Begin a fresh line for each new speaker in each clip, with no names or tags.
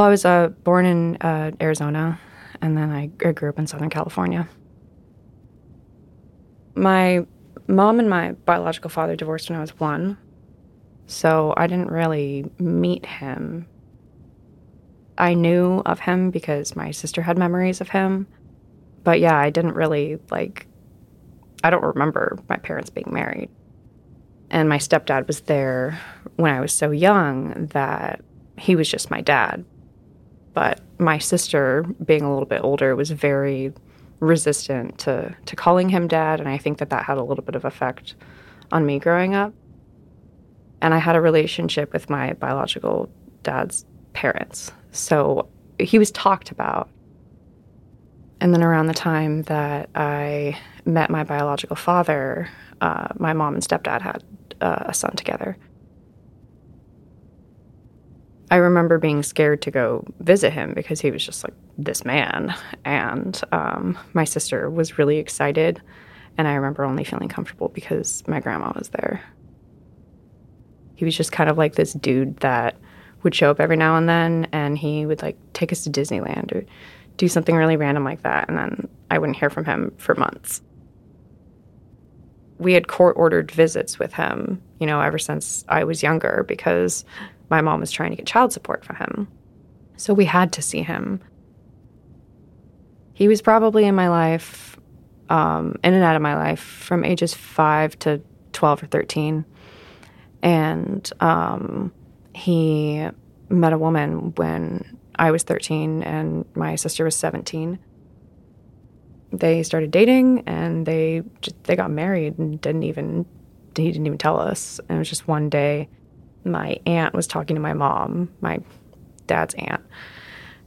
Well, I was uh, born in uh, Arizona, and then I, I grew up in Southern California. My mom and my biological father divorced when I was one, so I didn't really meet him. I knew of him because my sister had memories of him, but yeah, I didn't really like. I don't remember my parents being married. And my stepdad was there when I was so young that he was just my dad. But my sister, being a little bit older, was very resistant to, to calling him dad. And I think that that had a little bit of effect on me growing up. And I had a relationship with my biological dad's parents. So he was talked about. And then around the time that I met my biological father, uh, my mom and stepdad had uh, a son together. I remember being scared to go visit him because he was just like this man. And um, my sister was really excited. And I remember only feeling comfortable because my grandma was there. He was just kind of like this dude that would show up every now and then and he would like take us to Disneyland or do something really random like that. And then I wouldn't hear from him for months. We had court ordered visits with him, you know, ever since I was younger because my mom was trying to get child support for him. So we had to see him. He was probably in my life, um, in and out of my life, from ages five to 12 or 13. And um, he met a woman when I was 13 and my sister was 17. They started dating and they they got married and didn't even he didn't even tell us. And it was just one day my aunt was talking to my mom, my dad's aunt,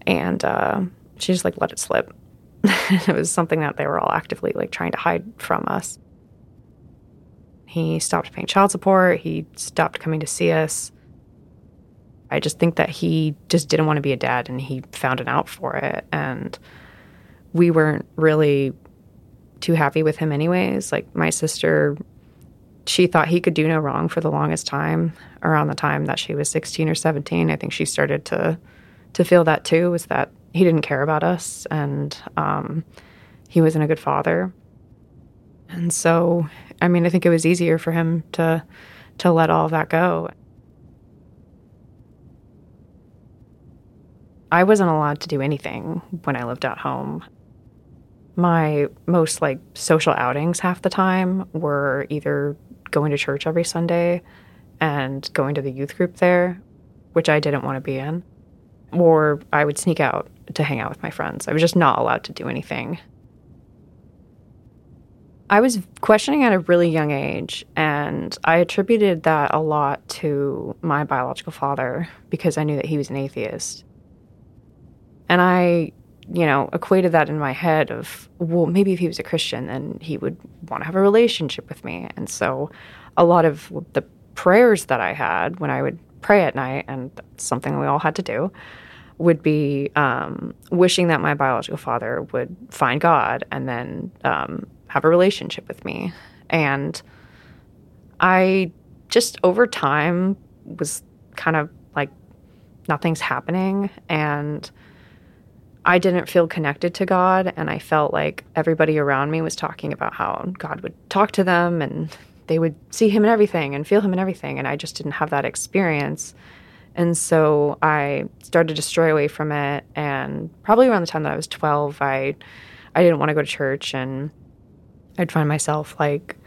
and uh, she just like let it slip. it was something that they were all actively like trying to hide from us. He stopped paying child support. He stopped coming to see us. I just think that he just didn't want to be a dad and he found an out for it. And we weren't really too happy with him, anyways. Like, my sister she thought he could do no wrong for the longest time around the time that she was 16 or 17 i think she started to to feel that too was that he didn't care about us and um, he wasn't a good father. And so i mean i think it was easier for him to to let all of that go. I wasn't allowed to do anything when i lived at home. My most like social outings half the time were either going to church every Sunday and going to the youth group there, which I didn't want to be in. Or I would sneak out to hang out with my friends. I was just not allowed to do anything. I was questioning at a really young age, and I attributed that a lot to my biological father because I knew that he was an atheist. And I, you know, equated that in my head of, well, maybe if he was a Christian, then he would want to have a relationship with me. And so a lot of the prayers that I had when I would pray at night, and something we all had to do, would be um, wishing that my biological father would find God and then um, have a relationship with me. And I just over time was kind of like nothing's happening. And I didn't feel connected to God. And I felt like everybody around me was talking about how God would talk to them and they would see him in everything and feel him in everything. And I just didn't have that experience. And so I started to stray away from it. And probably around the time that I was 12, I, I didn't want to go to church. And I'd find myself like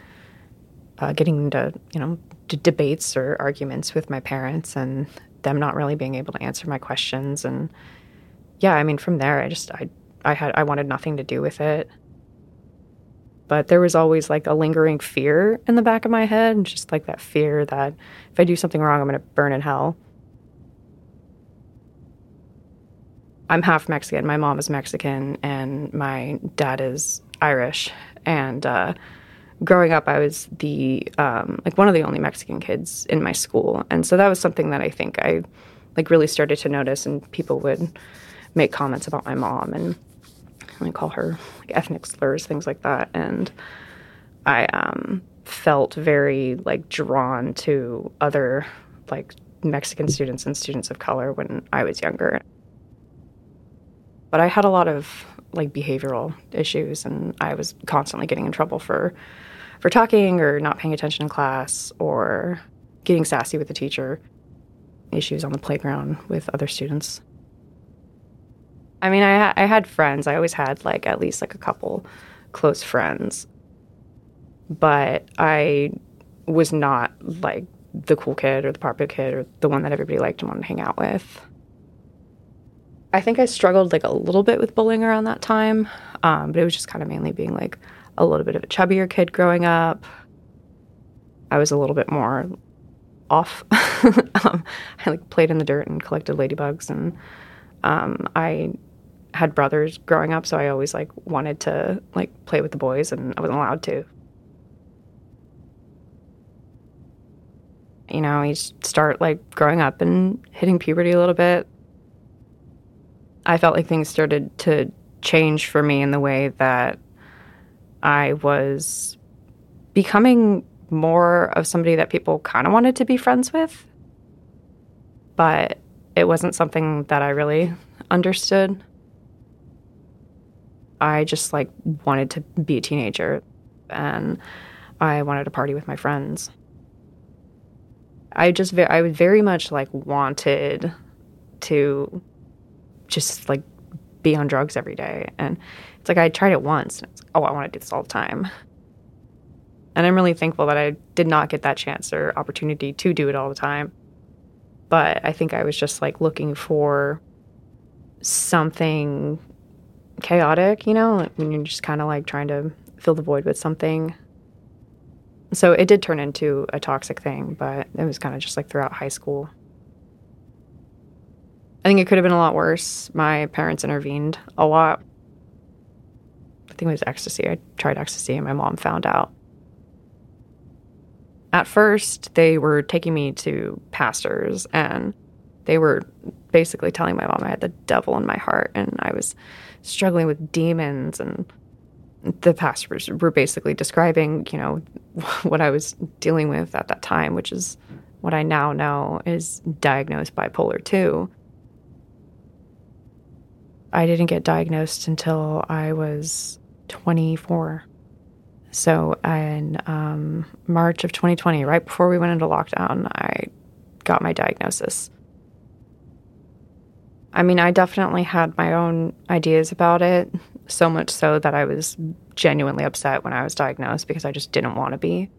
uh, getting into, you know, d- debates or arguments with my parents and them not really being able to answer my questions. And yeah, I mean, from there, I just, I, I had, I wanted nothing to do with it but there was always like a lingering fear in the back of my head, just like that fear that if I do something wrong, I'm going to burn in hell. I'm half Mexican. My mom is Mexican, and my dad is Irish. And uh, growing up, I was the um, like one of the only Mexican kids in my school, and so that was something that I think I like really started to notice, and people would make comments about my mom and I call her like ethnic slurs, things like that. And I um, felt very like drawn to other like Mexican students and students of color when I was younger. But I had a lot of like behavioral issues and I was constantly getting in trouble for for talking or not paying attention in class or getting sassy with the teacher. Issues on the playground with other students. I mean, I I had friends. I always had like at least like a couple close friends. But I was not like the cool kid or the popular kid or the one that everybody liked and wanted to hang out with. I think I struggled like a little bit with bullying around that time, um, but it was just kind of mainly being like a little bit of a chubbier kid growing up. I was a little bit more off. um, I like played in the dirt and collected ladybugs, and um, I had brothers growing up, so I always like wanted to like play with the boys, and I wasn't allowed to. You know, you start like growing up and hitting puberty a little bit. I felt like things started to change for me in the way that I was becoming more of somebody that people kind of wanted to be friends with. But it wasn't something that I really understood. I just like wanted to be a teenager and I wanted to party with my friends. I just ve- I very much like wanted to just like be on drugs every day and it's like I tried it once and it's like, oh I want to do this all the time. And I'm really thankful that I did not get that chance or opportunity to do it all the time. But I think I was just like looking for something chaotic, you know, when you're just kind of like trying to fill the void with something. So it did turn into a toxic thing, but it was kind of just like throughout high school. I think it could have been a lot worse. My parents intervened a lot. I think it was ecstasy. I tried ecstasy and my mom found out. At first, they were taking me to pastors and they were basically telling my mom I had the devil in my heart and I was struggling with demons and the pastors were basically describing, you know, what I was dealing with at that time, which is what I now know is diagnosed bipolar 2. I didn't get diagnosed until I was 24. So in um, March of 2020, right before we went into lockdown, I got my diagnosis. I mean, I definitely had my own ideas about it, so much so that I was genuinely upset when I was diagnosed because I just didn't want to be.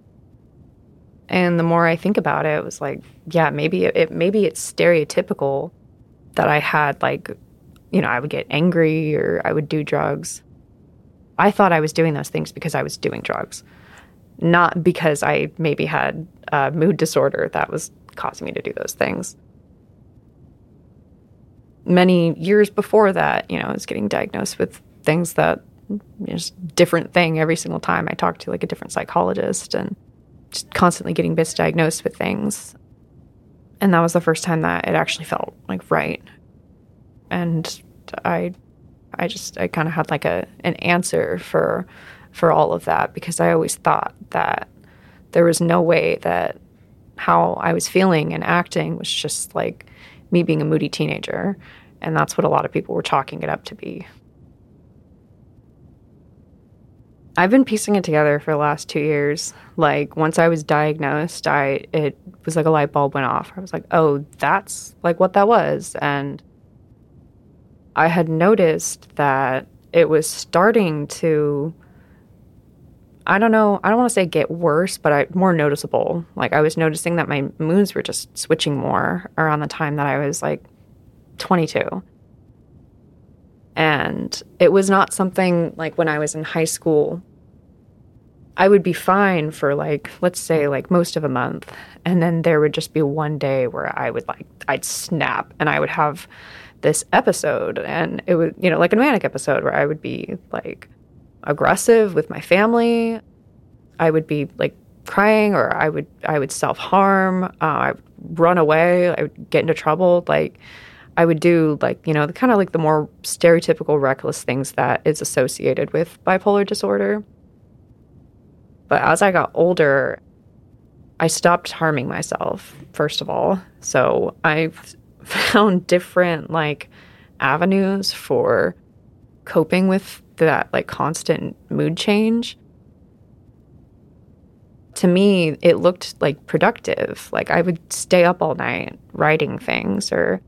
And the more I think about it, it was like, yeah, maybe it, it maybe it's stereotypical that I had like, you know, I would get angry or I would do drugs. I thought I was doing those things because I was doing drugs, not because I maybe had a mood disorder that was causing me to do those things many years before that, you know, I was getting diagnosed with things that just different thing every single time I talked to like a different psychologist and just constantly getting misdiagnosed with things. And that was the first time that it actually felt like right. And I I just I kind of had like a an answer for for all of that because I always thought that there was no way that how I was feeling and acting was just like me being a moody teenager. And that's what a lot of people were chalking it up to be. I've been piecing it together for the last two years. Like once I was diagnosed, I it was like a light bulb went off. I was like, oh, that's like what that was. And I had noticed that it was starting to I don't know, I don't want to say get worse, but I, more noticeable. Like I was noticing that my moods were just switching more around the time that I was like 22. And it was not something like when I was in high school. I would be fine for like, let's say, like most of a month. And then there would just be one day where I would like, I'd snap and I would have this episode. And it would, you know, like a manic episode where I would be like, aggressive with my family. I would be like crying or I would I would self-harm, uh, I would run away, I would get into trouble like I would do like, you know, the kind of like the more stereotypical reckless things that is associated with bipolar disorder. But as I got older, I stopped harming myself, first of all. So I found different like avenues for coping with that like constant mood change to me it looked like productive like i would stay up all night writing things or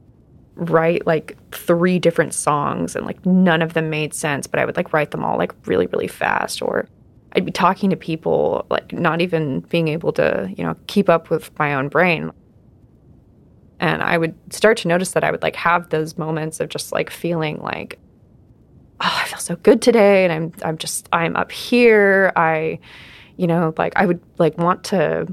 write like three different songs and like none of them made sense but i would like write them all like really really fast or i'd be talking to people like not even being able to you know keep up with my own brain and i would start to notice that i would like have those moments of just like feeling like oh, I feel so good today and I'm I'm just I'm up here. I you know, like I would like want to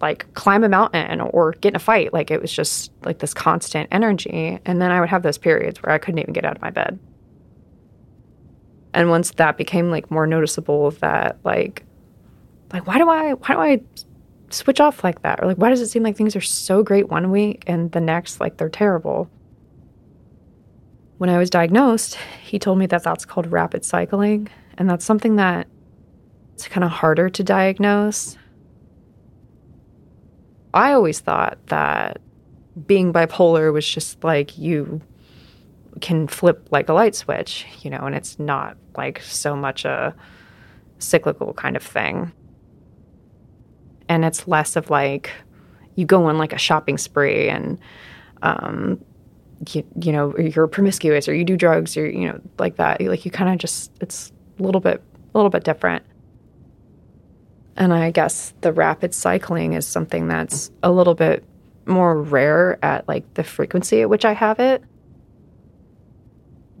like climb a mountain or get in a fight. Like it was just like this constant energy. And then I would have those periods where I couldn't even get out of my bed. And once that became like more noticeable of that like like why do I why do I switch off like that? Or like why does it seem like things are so great one week and the next like they're terrible? when I was diagnosed, he told me that that's called rapid cycling. And that's something that it's kind of harder to diagnose. I always thought that being bipolar was just like you can flip like a light switch, you know, and it's not like so much a cyclical kind of thing. And it's less of like you go on like a shopping spree and um, you, you know you're promiscuous or you do drugs or you know like that like you kind of just it's a little bit a little bit different and i guess the rapid cycling is something that's a little bit more rare at like the frequency at which i have it.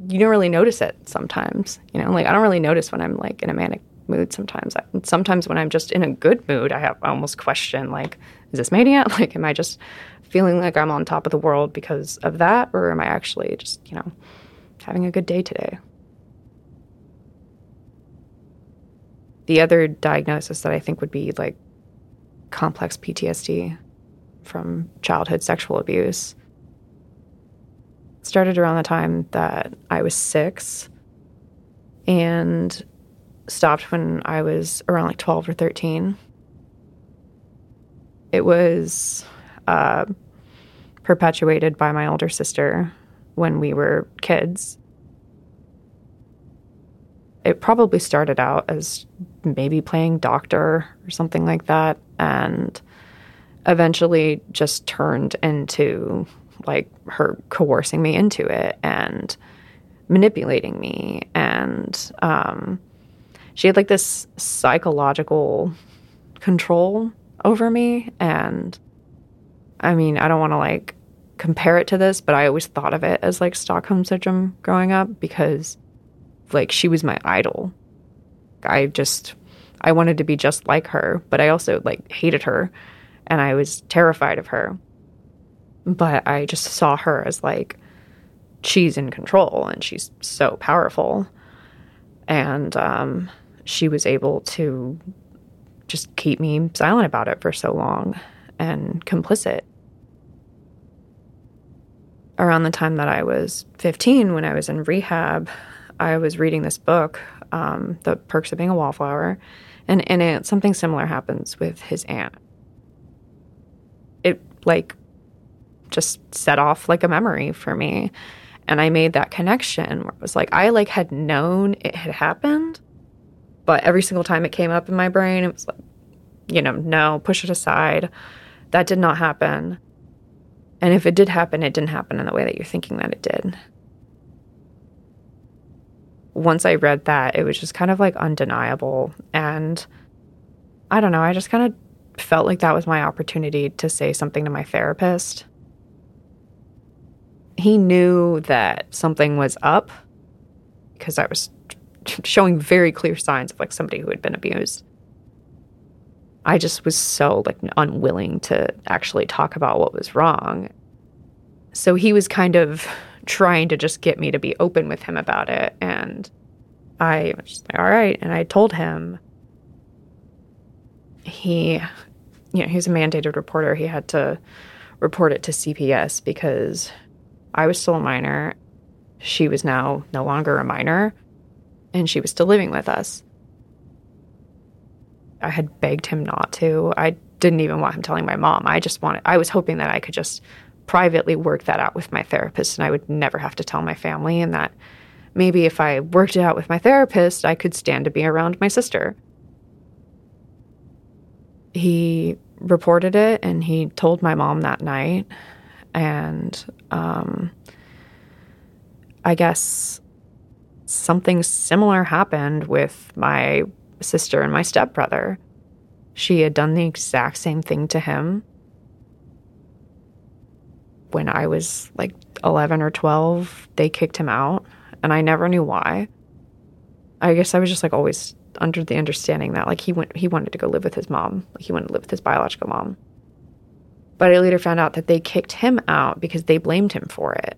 You don't really notice it sometimes you know? Like i don't really notice when i'm like in a manic mood sometimes. Sometimes when i'm just in a good mood i have I almost question like is this mania like am i just feeling like I'm on top of the world because of that, or am I actually just, you know, having a good day today? The other diagnosis that I think would be like complex PTSD from childhood sexual abuse started around the time that I was six and stopped when I was around like 12 or 13. It was uh, perpetuated by my older sister when we were kids. It probably started out as maybe playing doctor or something like that, and eventually just turned into like her coercing me into it and manipulating me. And um, she had like this psychological control over me. And I mean, I don't want to like compare it to this, but I always thought of it as like Stockholm syndrome growing up because like she was my idol. I just I wanted to be just like her, but I also like hated her and I was terrified of her. But I just saw her as like she's in control and she's so powerful. And um, she was able to just keep me silent about it for so long and complicit around the time that I was 15, when I was in rehab, I was reading this book, um, The Perks of Being a Wallflower, and in it, something similar happens with his aunt. It, like, just set off like a memory for me. And I made that connection where it was like, I, like, had known it had happened, but every single time it came up in my brain, it was like, you know, no, push it aside. That did not happen. And if it did happen, it didn't happen in the way that you're thinking that it did. Once I read that, it was just kind of like undeniable. And I don't know, I just kind of felt like that was my opportunity to say something to my therapist. He knew that something was up because I was showing very clear signs of like somebody who had been abused. I just was so like unwilling to actually talk about what was wrong. So he was kind of trying to just get me to be open with him about it and I was just like, all right. And I told him he, you know, he's a mandated reporter. He had to report it to CPS because I was still a minor. She was now no longer a minor and she was still living with us. I had begged him not to. I didn't even want him telling my mom. I just wanted, I was hoping that I could just privately work that out with my therapist and I would never have to tell my family and that maybe if I worked it out with my therapist, I could stand to be around my sister. He reported it and he told my mom that night. And um, I guess something similar happened with my sister and my stepbrother. She had done the exact same thing to him when I was like 11 or 12. They kicked him out, and I never knew why. I guess I was just like always under the understanding that like he went he wanted to go live with his mom. Like he wanted to live with his biological mom. But I later found out that they kicked him out because they blamed him for it.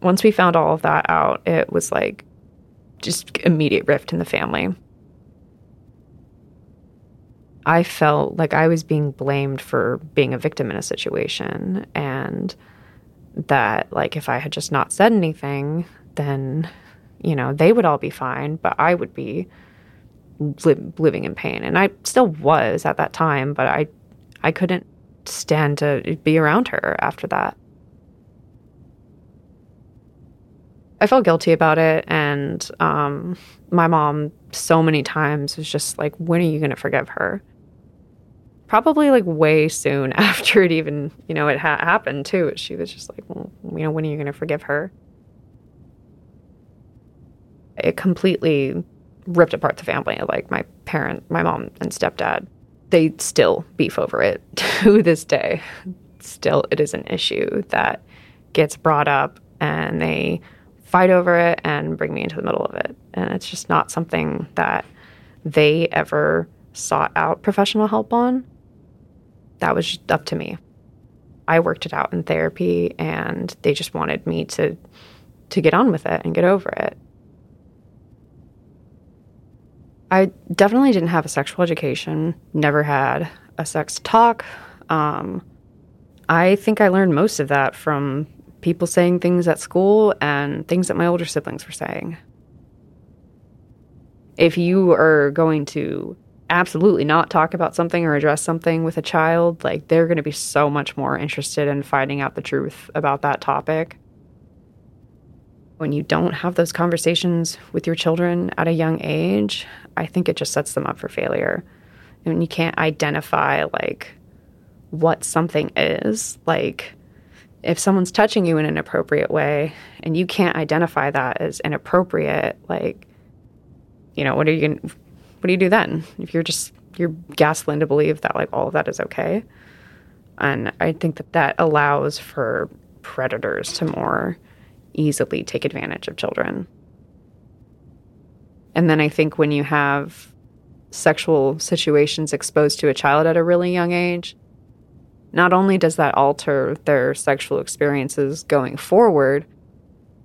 Once we found all of that out, it was like just immediate rift in the family. I felt like I was being blamed for being a victim in a situation and that like if I had just not said anything, then you know, they would all be fine, but I would be li- living in pain. And I still was at that time, but I I couldn't stand to be around her after that. I felt guilty about it, and um, my mom so many times was just like, "When are you going to forgive her?" Probably like way soon after it even, you know, it ha- happened too. She was just like, "Well, you know, when are you going to forgive her?" it completely ripped apart the family. Like my parent, my mom and stepdad, they still beef over it to this day. Still, it is an issue that gets brought up and they fight over it and bring me into the middle of it. And it's just not something that they ever sought out professional help on. That was up to me. I worked it out in therapy and they just wanted me to to get on with it and get over it. I definitely didn't have a sexual education, never had a sex talk. Um, I think I learned most of that from people saying things at school and things that my older siblings were saying. If you are going to absolutely not talk about something or address something with a child, like they're going to be so much more interested in finding out the truth about that topic when you don't have those conversations with your children at a young age, I think it just sets them up for failure. And you can't identify like what something is, like if someone's touching you in an appropriate way and you can't identify that as inappropriate, like you know, what are you going what do you do then? If you're just you're gaslit to believe that like all of that is okay. And I think that that allows for predators to more easily take advantage of children. And then I think when you have sexual situations exposed to a child at a really young age, not only does that alter their sexual experiences going forward,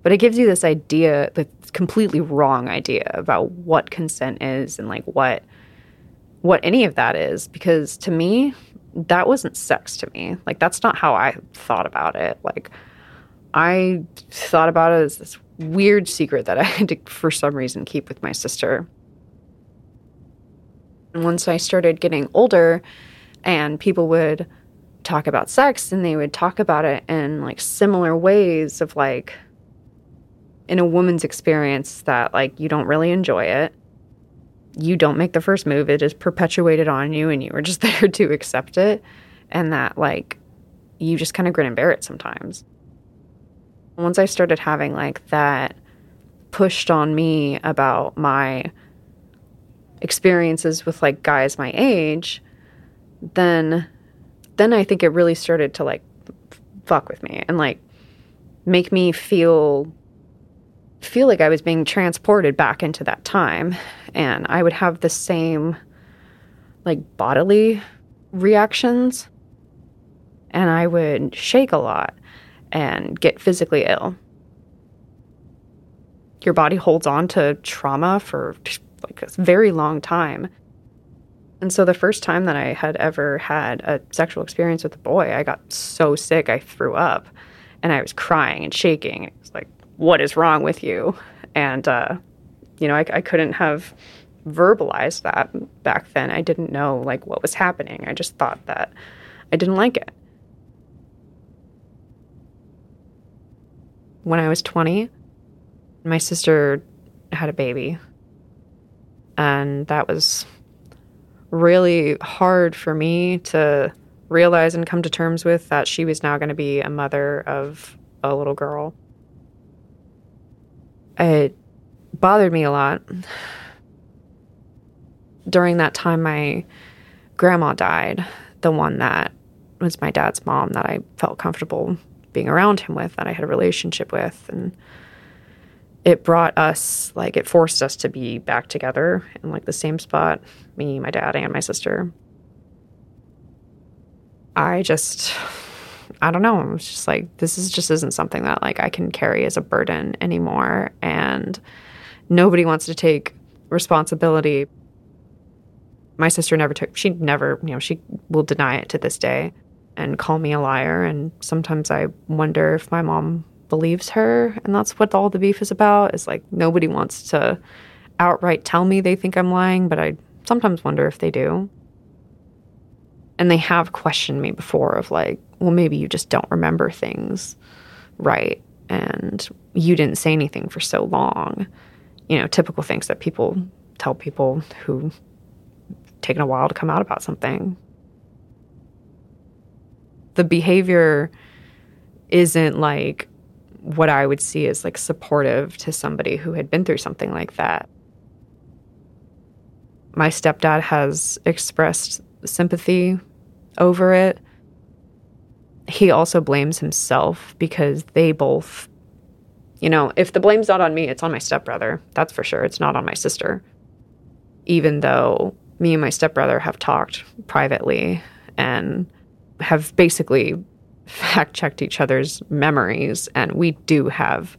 but it gives you this idea, the completely wrong idea about what consent is and like what what any of that is because to me that wasn't sex to me. Like that's not how I thought about it. Like I thought about it as this weird secret that I had to, for some reason, keep with my sister. And once I started getting older and people would talk about sex and they would talk about it in like similar ways of like, in a woman's experience, that like you don't really enjoy it. You don't make the first move, it is perpetuated on you, and you were just there to accept it. And that like you just kind of grin and bear it sometimes. Once I started having like that pushed on me about my experiences with like guys my age, then then I think it really started to like fuck with me and like make me feel feel like I was being transported back into that time and I would have the same like bodily reactions and I would shake a lot and get physically ill. Your body holds on to trauma for like a very long time. And so the first time that I had ever had a sexual experience with a boy, I got so sick I threw up and I was crying and shaking. It was like, what is wrong with you? And, uh, you know, I, I couldn't have verbalized that back then. I didn't know like what was happening. I just thought that I didn't like it. when I was 20. My sister had a baby. And that was really hard for me to realize and come to terms with that she was now going to be a mother of a little girl. It bothered me a lot. During that time, my grandma died, the one that was my dad's mom that I felt comfortable being around him with, that I had a relationship with. And it brought us, like, it forced us to be back together in, like, the same spot me, my dad, and my sister. I just, I don't know. I was just like, this is just isn't something that, like, I can carry as a burden anymore. And nobody wants to take responsibility. My sister never took, she never, you know, she will deny it to this day and call me a liar. And sometimes I wonder if my mom believes her. And that's what all the beef is about is like nobody wants to outright tell me they think I'm lying, but I sometimes wonder if they do. And they have questioned me before of like, well, maybe you just don't remember things right. And you didn't say anything for so long. You know, typical things that people tell people who taken a while to come out about something the behavior isn't like what I would see as like supportive to somebody who had been through something like that. My stepdad has expressed sympathy over it. He also blames himself because they both, you know, if the blame's not on me, it's on my stepbrother. That's for sure. It's not on my sister. Even though me and my stepbrother have talked privately and have basically fact checked each other's memories, and we do have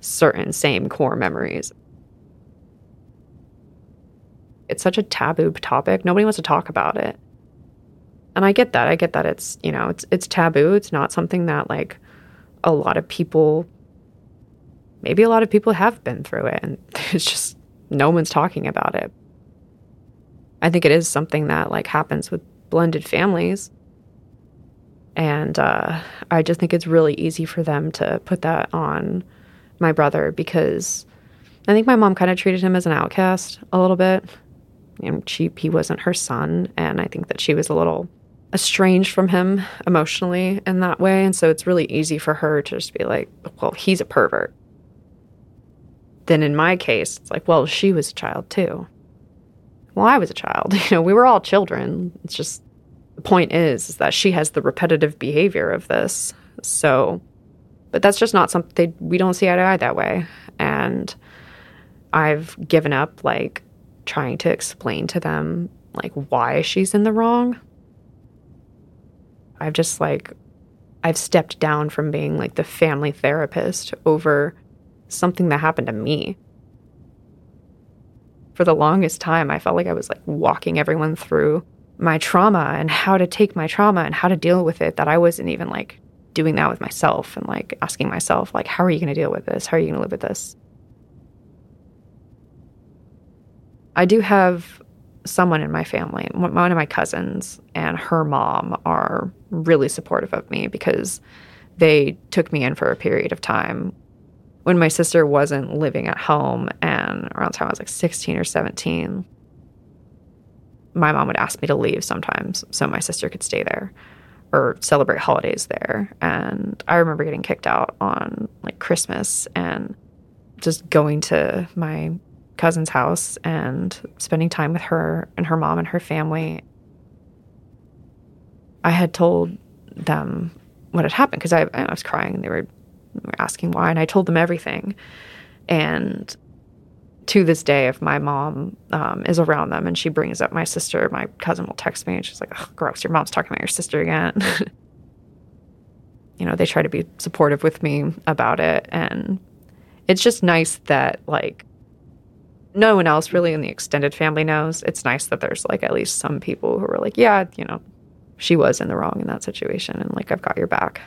certain same core memories. It's such a taboo topic. Nobody wants to talk about it. And I get that. I get that it's, you know, it's it's taboo. It's not something that like a lot of people maybe a lot of people have been through it and it's just no one's talking about it. I think it is something that like happens with blended families. And uh, I just think it's really easy for them to put that on my brother because I think my mom kind of treated him as an outcast a little bit. Know, she he wasn't her son, and I think that she was a little estranged from him emotionally in that way. And so it's really easy for her to just be like, "Well, he's a pervert." Then in my case, it's like, "Well, she was a child too." Well, I was a child. You know, we were all children. It's just the point is, is that she has the repetitive behavior of this. So, but that's just not something we don't see eye to eye that way. And I've given up like trying to explain to them like why she's in the wrong. I've just like I've stepped down from being like the family therapist over something that happened to me. For the longest time, I felt like I was like walking everyone through my trauma and how to take my trauma and how to deal with it that I wasn't even like doing that with myself and like asking myself like how are you going to deal with this? How are you going to live with this? I do have someone in my family, one of my cousins and her mom are really supportive of me because they took me in for a period of time when my sister wasn't living at home and around the time I was like 16 or 17 my mom would ask me to leave sometimes so my sister could stay there or celebrate holidays there. And I remember getting kicked out on like Christmas and just going to my cousin's house and spending time with her and her mom and her family. I had told them what had happened because I, I was crying and they were, were asking why, and I told them everything. And to this day, if my mom um, is around them and she brings up my sister, my cousin will text me and she's like, oh, gross, your mom's talking about your sister again. you know, they try to be supportive with me about it. And it's just nice that, like, no one else really in the extended family knows. It's nice that there's, like, at least some people who are like, yeah, you know, she was in the wrong in that situation. And, like, I've got your back.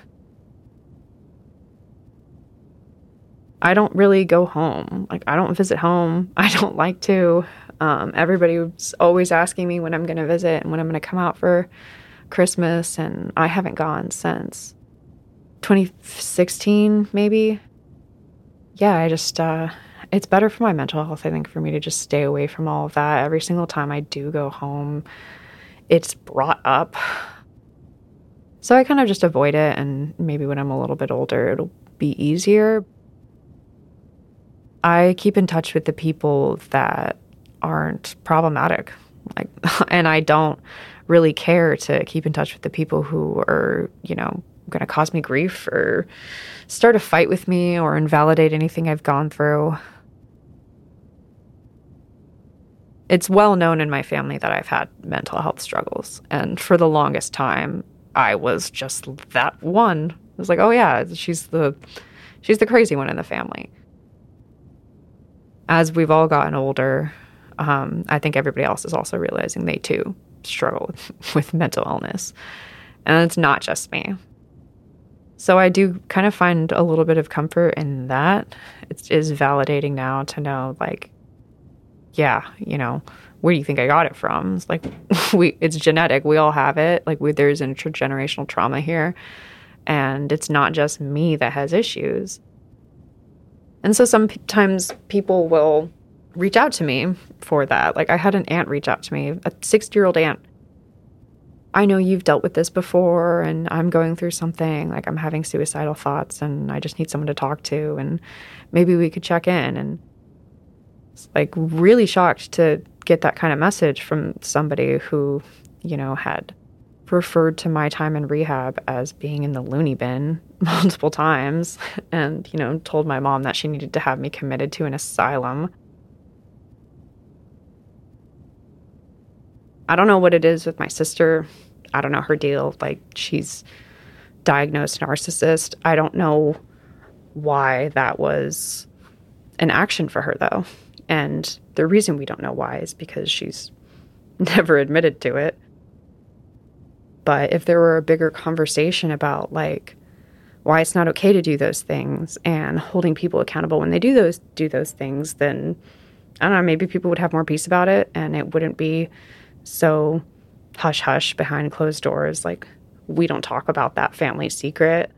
I don't really go home. Like, I don't visit home. I don't like to. Um, everybody's always asking me when I'm going to visit and when I'm going to come out for Christmas, and I haven't gone since 2016, maybe. yeah, I just, uh, it's better for my mental health, I think, for me to just stay away from all of that. Every single time I do go home, it's brought up. So I kind of just avoid it, and maybe when I'm a little bit older, it'll be easier. I keep in touch with the people that aren't problematic. Like and I don't really care to keep in touch with the people who are, you know, going to cause me grief or start a fight with me or invalidate anything I've gone through. It's well known in my family that I've had mental health struggles. And for the longest time, I was just that one. I was like, oh yeah, she's the she's the crazy one in the family. As we've all gotten older, um, I think everybody else is also realizing they too struggle with, with mental illness. And it's not just me. So I do kind of find a little bit of comfort in that. It is validating now to know, like, yeah, you know, where do you think I got it from? It's like we, it's genetic. We all have it. Like we, there's intergenerational trauma here, and it's not just me that has issues. And so sometimes people will reach out to me for that. Like I had an aunt reach out to me, a 60 year old aunt. I know you've dealt with this before, and I'm going through something. Like I'm having suicidal thoughts, and I just need someone to talk to, and maybe we could check in. And like really shocked to get that kind of message from somebody who, you know, had referred to my time in rehab as being in the loony bin multiple times and, you know, told my mom that she needed to have me committed to an asylum. I don't know what it is with my sister. I don't know her deal. Like, she's diagnosed narcissist. I don't know why that was an action for her, though. And the reason we don't know why is because she's never admitted to it. But if there were a bigger conversation about like why it's not okay to do those things and holding people accountable when they do those do those things, then I don't know, maybe people would have more peace about it and it wouldn't be so hush hush behind closed doors like we don't talk about that family secret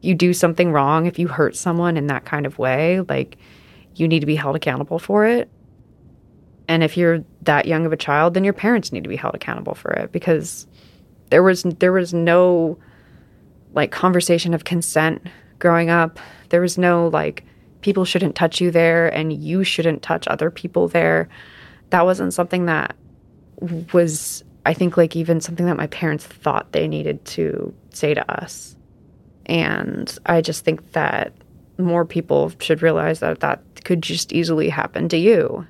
you do something wrong, if you hurt someone in that kind of way, like you need to be held accountable for it. And if you're that young of a child, then your parents need to be held accountable for it because there was there was no like conversation of consent growing up. There was no like people shouldn't touch you there and you shouldn't touch other people there. That wasn't something that was I think like even something that my parents thought they needed to say to us. And I just think that more people should realize that that could just easily happen to you.